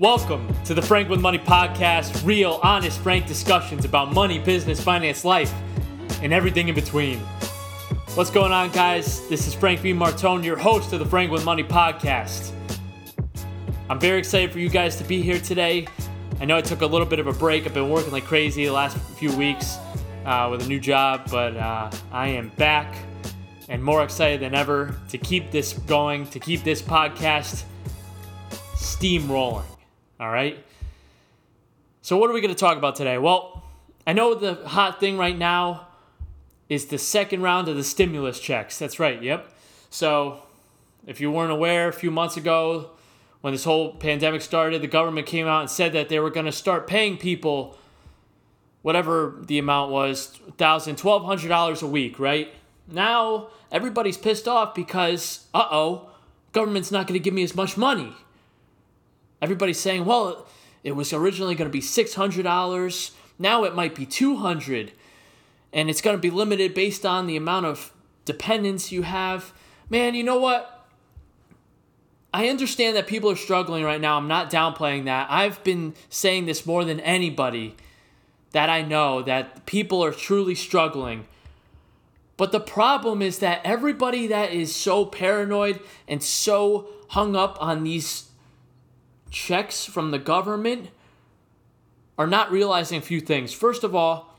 Welcome to the Frank with Money podcast, real, honest, frank discussions about money, business, finance, life, and everything in between. What's going on, guys? This is Frank V. Martone, your host of the Frank with Money podcast. I'm very excited for you guys to be here today. I know I took a little bit of a break. I've been working like crazy the last few weeks uh, with a new job, but uh, I am back and more excited than ever to keep this going, to keep this podcast steam rolling. All right. So, what are we going to talk about today? Well, I know the hot thing right now is the second round of the stimulus checks. That's right. Yep. So, if you weren't aware, a few months ago, when this whole pandemic started, the government came out and said that they were going to start paying people whatever the amount was $1,000, $1,200 a week, right? Now everybody's pissed off because, uh oh, government's not going to give me as much money. Everybody's saying, well, it was originally going to be $600. Now it might be 200 and it's going to be limited based on the amount of dependents you have. Man, you know what? I understand that people are struggling right now. I'm not downplaying that. I've been saying this more than anybody that I know that people are truly struggling. But the problem is that everybody that is so paranoid and so hung up on these checks from the government are not realizing a few things. First of all,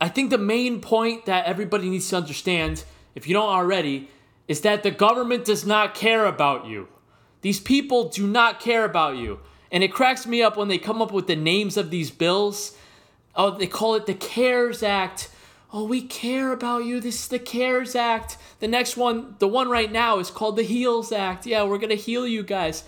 I think the main point that everybody needs to understand, if you don't already, is that the government does not care about you. These people do not care about you. And it cracks me up when they come up with the names of these bills. Oh, they call it the CARES Act. Oh, we care about you. This is the CARES Act. The next one, the one right now, is called the HEALS Act. Yeah, we're going to heal you guys.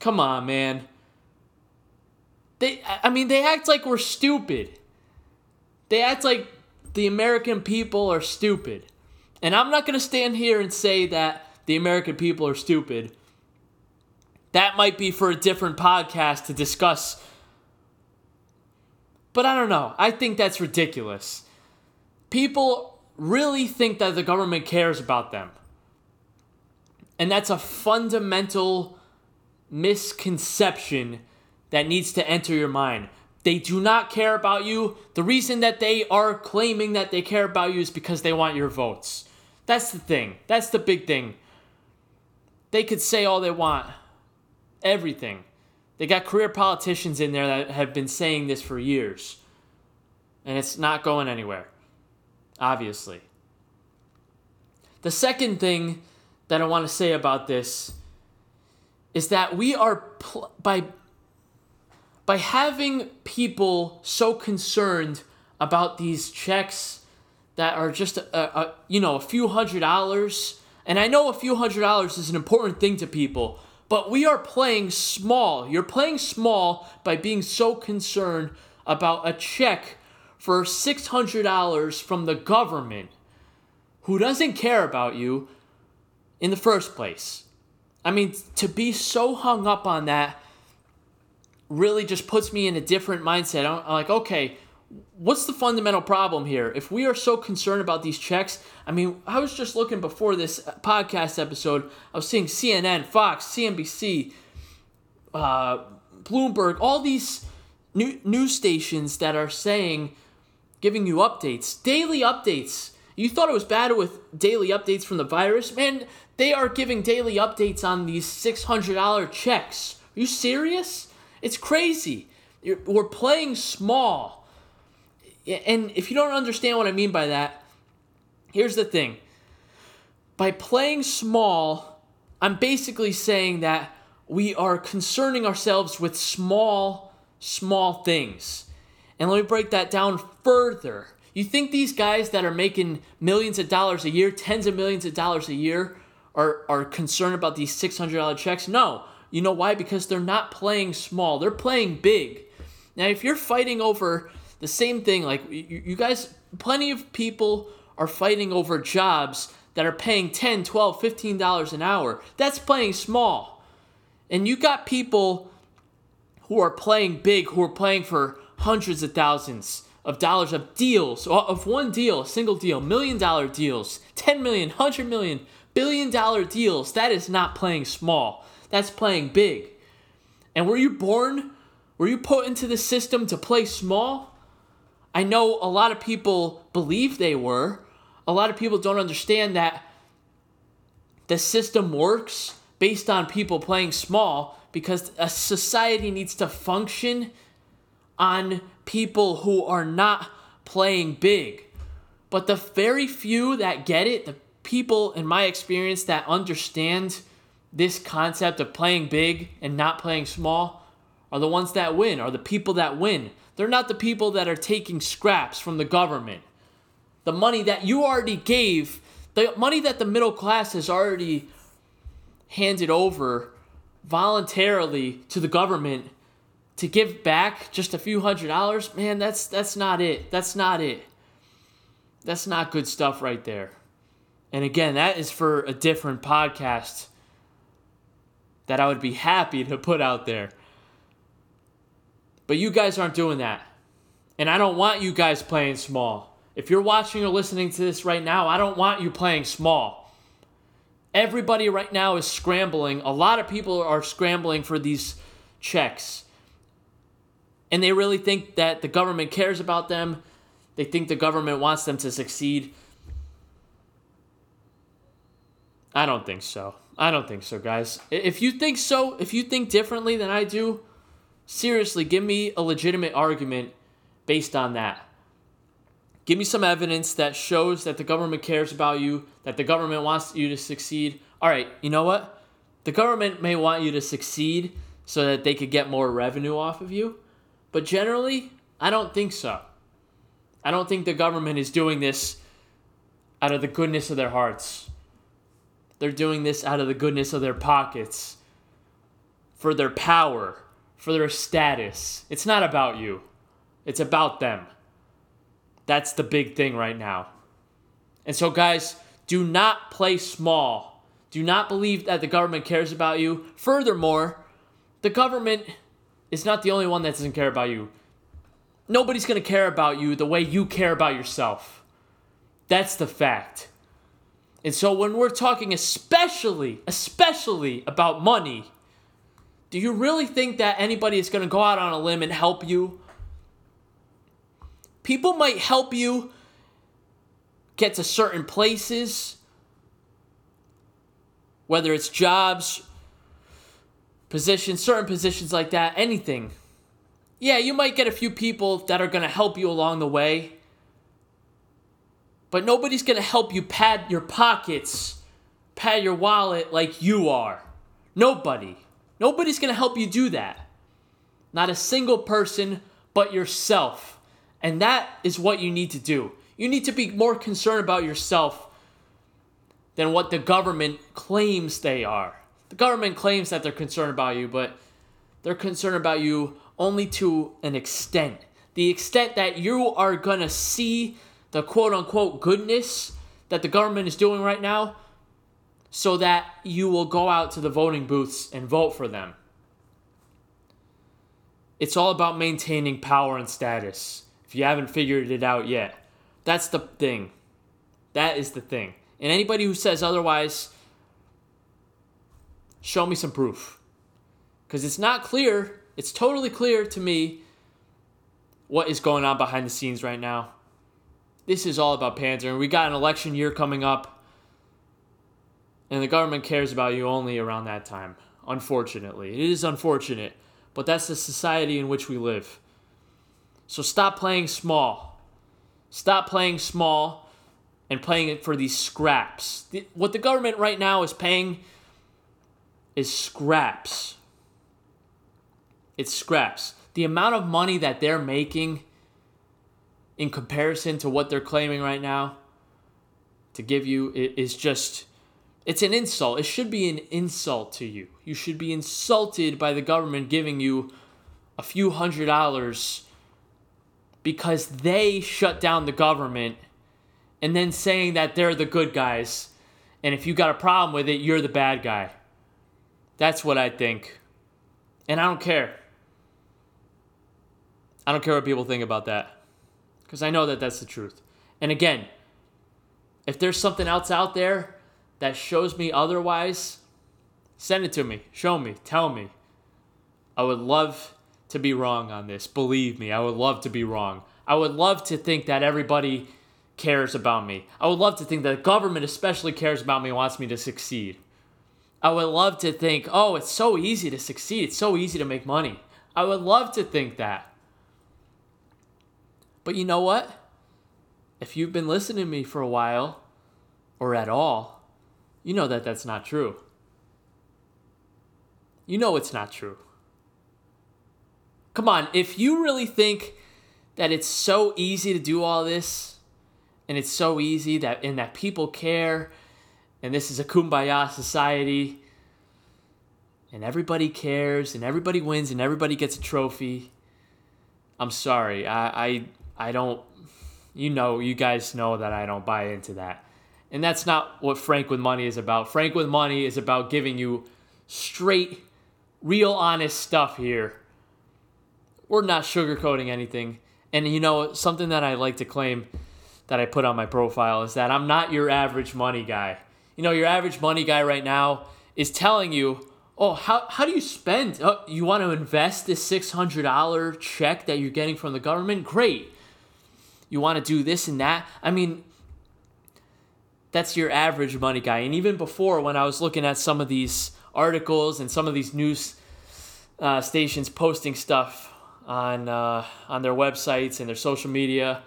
Come on, man. They, I mean, they act like we're stupid. They act like the American people are stupid. And I'm not going to stand here and say that the American people are stupid. That might be for a different podcast to discuss. But I don't know. I think that's ridiculous. People really think that the government cares about them. And that's a fundamental misconception that needs to enter your mind. They do not care about you. The reason that they are claiming that they care about you is because they want your votes. That's the thing. That's the big thing. They could say all they want, everything. They got career politicians in there that have been saying this for years. And it's not going anywhere, obviously. The second thing that I want to say about this is that we are pl- by by having people so concerned about these checks that are just a, a, you know a few hundred dollars and i know a few hundred dollars is an important thing to people but we are playing small. You're playing small by being so concerned about a check for $600 from the government who doesn't care about you in the first place i mean to be so hung up on that really just puts me in a different mindset i'm like okay what's the fundamental problem here? If we are so concerned about these checks, I mean, I was just looking before this podcast episode, I was seeing CNN, Fox, CNBC, uh, Bloomberg, all these new news stations that are saying, giving you updates, daily updates. You thought it was bad with daily updates from the virus? Man, they are giving daily updates on these $600 checks. Are you serious? It's crazy. We're playing small and if you don't understand what I mean by that, here's the thing. By playing small, I'm basically saying that we are concerning ourselves with small, small things. And let me break that down further. You think these guys that are making millions of dollars a year, tens of millions of dollars a year, are, are concerned about these $600 checks? No. You know why? Because they're not playing small, they're playing big. Now, if you're fighting over the same thing, like you, you guys, plenty of people are fighting over jobs that are paying 10 12 15 dollars an hour that's playing small and you got people who are playing big who are playing for hundreds of thousands of dollars of deals of one deal single deal million dollar deals 10 million 100 million billion dollar deals that is not playing small that's playing big And were you born, were you put into the system to play small? I know a lot of people believe they were. A lot of people don't understand that the system works based on people playing small because a society needs to function on people who are not playing big. But the very few that get it, the people in my experience that understand this concept of playing big and not playing small are the ones that win, are the people that win. They're not the people that are taking scraps from the government. The money that you already gave, the money that the middle class has already handed over voluntarily to the government to give back just a few hundred dollars, man, that's that's not it. That's not it. That's not good stuff right there. And again, that is for a different podcast that I would be happy to put out there. But you guys aren't doing that. And I don't want you guys playing small. If you're watching or listening to this right now, I don't want you playing small. Everybody right now is scrambling. A lot of people are scrambling for these checks. And they really think that the government cares about them. They think the government wants them to succeed. I don't think so. I don't think so, guys. If you think so, if you think differently than I do, seriously, give me a legitimate argument based on that. Give me some evidence that shows that the government cares about you, that the government wants you to succeed. All right, you know what? The government may want you to succeed so that they could get more revenue off of you, but generally, I don't think so. I don't think the government is doing this out of the goodness of their hearts. They're doing this out of the goodness of their pockets, for their power, for their status. It's not about you, it's about them. That's the big thing right now. And so, guys, do not play small. Do not believe that the government cares about you. Furthermore, the government is not the only one that doesn't care about you. Nobody's going to care about you the way you care about yourself. That's the fact. And so when we're talking especially, especially about money, do you really think that anybody is going to go out on a limb and help you? People might help you get to certain places, whether it's jobs, positions, certain positions like that, anything. Yeah, you might get a few people that are going to help you along the way but nobody's going to help you pad your pockets, pad your wallet like you are. Nobody. Nobody's going to help you do that. Not a single person but yourself. And that is what you need to do. You need to be more concerned about yourself than what the government claims they are. The government claims that they're concerned about you, but they're concerned about you only to an extent. The extent that you are going to see the quote unquote goodness that the government is doing right now so that you will go out to the voting booths and vote for them. It's all about maintaining power and status. If you haven't figured it out yet, that's the thing. That is the thing. And anybody who says otherwise, show me some proof. Because it's not clear, it's totally clear to me what is going on behind the scenes right now this is all about Panzer, and We got an election year coming up, and the government cares about you only around that time. Unfortunately, it is unfortunate, but that's the society in which we live. So stop playing small. Stop playing small and playing it for these scraps. What the government right now is paying is scraps. It's scraps. The amount of money that they're making in comparison to what they're claiming right now to give you is just it's an insult. It should be an insult to you. You should be insulted by the government giving you a few hundred dollars because they shut down the government and then saying that they're the good guys. And if you got a problem with it, you're the bad guy. That's what I think. And I don't care. I don't care what people think about that because I know that that's the truth. And again, if there's something else out there that shows me otherwise, send it to me. Show me. Tell me. I would love to be wrong on this. Believe me, I would love to be wrong. I would love to think that everybody cares about me. I would love to think that the government especially cares about me and wants me to succeed. I would love to think, oh, it's so easy to succeed. It's so easy to make money. I would love to think that. But you know what? If you've been listening to me for a while, or at all, you know that that's not true. You know it's not true. Come on, if you really think that it's so easy to do all this, and it's so easy that and that people care, and this is a kumbaya society, and everybody cares, and everybody wins, and everybody gets a trophy. I'm sorry, I I, I don't. You know, you guys know that I don't buy into that. And that's not what Frank with Money is about. Frank with Money is about giving you straight, real, honest stuff here. We're not sugarcoating anything. And you know, something that I like to claim that I put on my profile is that I'm not your average money guy. You know, your average money guy right now is telling you, oh, how, how do you spend? Oh, you want to invest this $600 check that you're getting from the government? Great you want to do this and that. I mean, that's your average money guy. And even before, when I was looking at some of these articles and some of these news uh, stations posting stuff on uh, on their websites and their social media,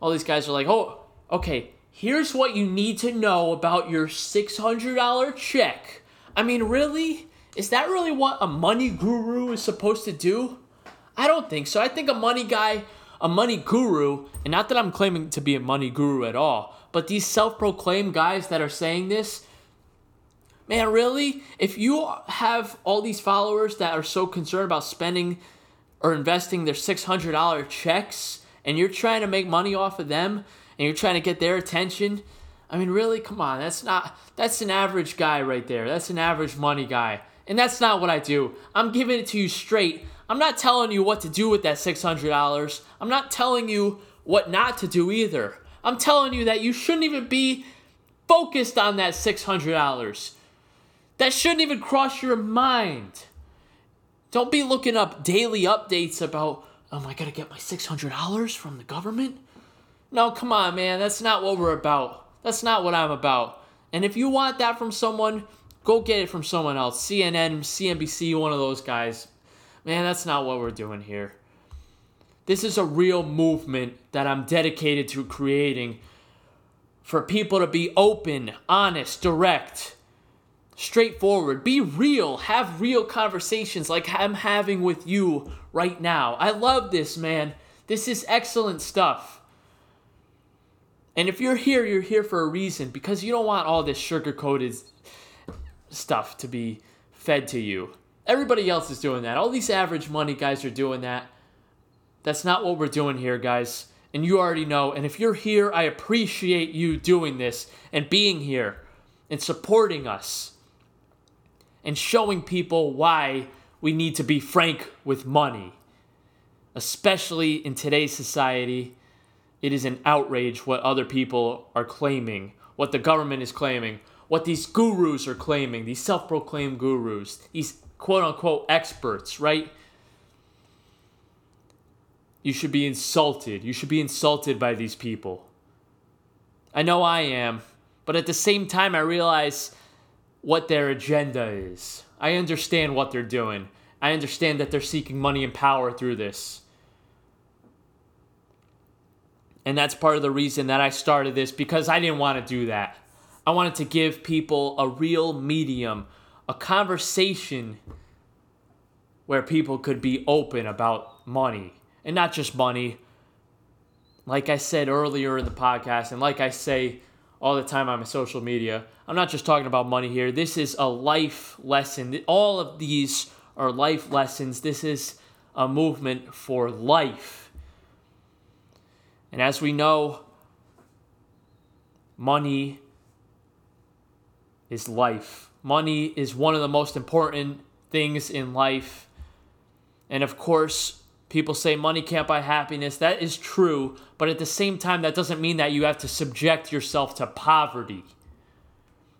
all these guys are like, "Oh, okay, here's what you need to know about your six hundred dollar check." I mean, really? Is that really what a money guru is supposed to do? I don't think so. I think a money guy a money guru, and not that I'm claiming to be a money guru at all, but these self proclaimed guys that are saying this, man, really? If you have all these followers that are so concerned about spending or investing their $600 checks and you're trying to make money off of them and you're trying to get their attention, I mean, really, come on. That's not, that's an average guy right there. That's an average money guy. And that's not what I do. I'm giving it to you straight. I'm not telling you what to do with that $600. I'm not telling you what not to do either. I'm telling you that you shouldn't even be focused on that $600. That shouldn't even cross your mind. Don't be looking up daily updates about, oh, am I going to get my $600 from the government? No, come on, man. That's not what we're about. That's not what I'm about. And if you want that from someone, go get it from someone else. CNN, CNBC, one of those guys. Man, that's not what we're doing here. This is a real movement that I'm dedicated to creating for people to be open, honest, direct, straightforward, be real, have real conversations like I'm having with you right now. I love this, man. This is excellent stuff. And if you're here, you're here for a reason because you don't want all this sugar coated stuff to be fed to you. Everybody else is doing that. All these average money guys are doing that. That's not what we're doing here, guys. And you already know. And if you're here, I appreciate you doing this and being here and supporting us and showing people why we need to be frank with money. Especially in today's society, it is an outrage what other people are claiming, what the government is claiming, what these gurus are claiming, these self proclaimed gurus, these quote unquote experts, right? You should be insulted. You should be insulted by these people. I know I am, but at the same time, I realize what their agenda is. I understand what they're doing. I understand that they're seeking money and power through this. And that's part of the reason that I started this because I didn't want to do that. I wanted to give people a real medium a conversation where people could be open about money and not just money. Like I said earlier in the podcast, and like I say all the time on my social media, I'm not just talking about money here. This is a life lesson. All of these are life lessons. This is a movement for life. And as we know, money is life. Money is one of the most important things in life. And of course, people say money can't buy happiness. That is true. But at the same time, that doesn't mean that you have to subject yourself to poverty.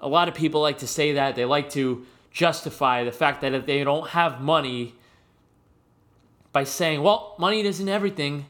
A lot of people like to say that. They like to justify the fact that if they don't have money, by saying, well, money isn't everything.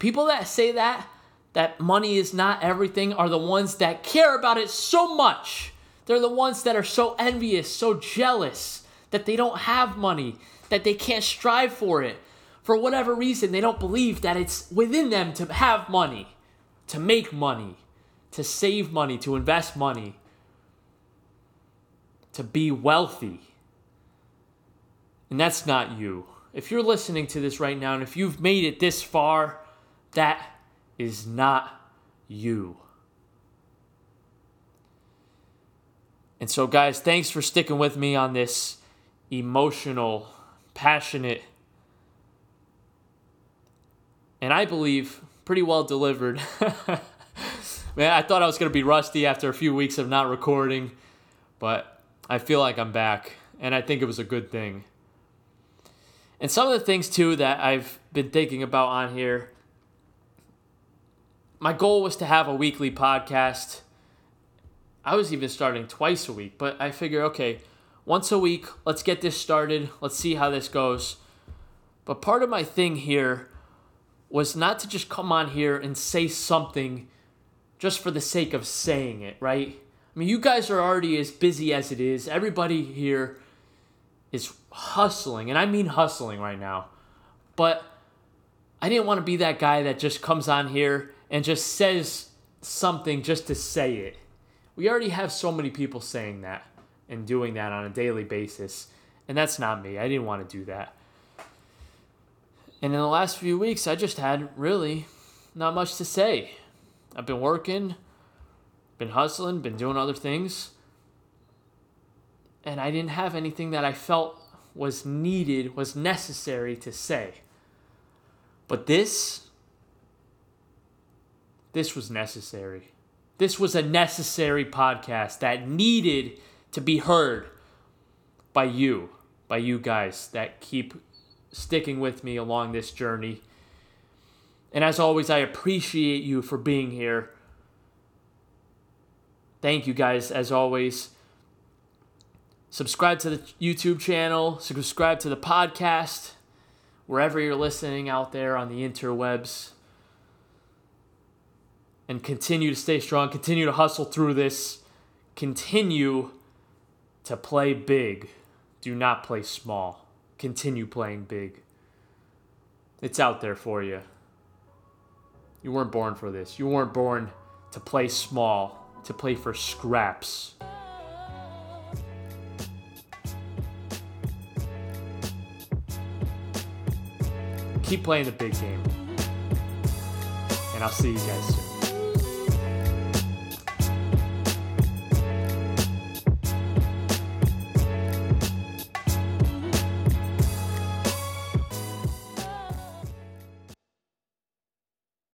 People that say that, that money is not everything, are the ones that care about it so much. They're the ones that are so envious, so jealous that they don't have money, that they can't strive for it. For whatever reason, they don't believe that it's within them to have money, to make money, to save money, to invest money, to be wealthy. And that's not you if you're listening to this right now and if you've made it this far, that is not you. And so, guys, thanks for sticking with me on this emotional, passionate, and I believe pretty well delivered. Man, I thought I was going to be rusty after a few weeks of not recording, but I feel like I'm back, and I think it was a good thing. And some of the things too that I've been thinking about on here. My goal was to have a weekly podcast. I was even starting twice a week, but I figure, okay, once a week, let's get this started. Let's see how this goes. But part of my thing here was not to just come on here and say something just for the sake of saying it, right? I mean, you guys are already as busy as it is. Everybody here is hustling, and I mean hustling right now. But I didn't want to be that guy that just comes on here and just says something just to say it. We already have so many people saying that and doing that on a daily basis, and that's not me. I didn't want to do that. And in the last few weeks, I just had really not much to say. I've been working, been hustling, been doing other things and I didn't have anything that I felt was needed, was necessary to say. But this, this was necessary. This was a necessary podcast that needed to be heard by you, by you guys that keep sticking with me along this journey. And as always, I appreciate you for being here. Thank you guys, as always subscribe to the YouTube channel, subscribe to the podcast, wherever you're listening out there on the interwebs. And continue to stay strong, continue to hustle through this, continue to play big. Do not play small. Continue playing big. It's out there for you. You weren't born for this. You weren't born to play small, to play for scraps. keep playing the big game. And I'll see you guys soon.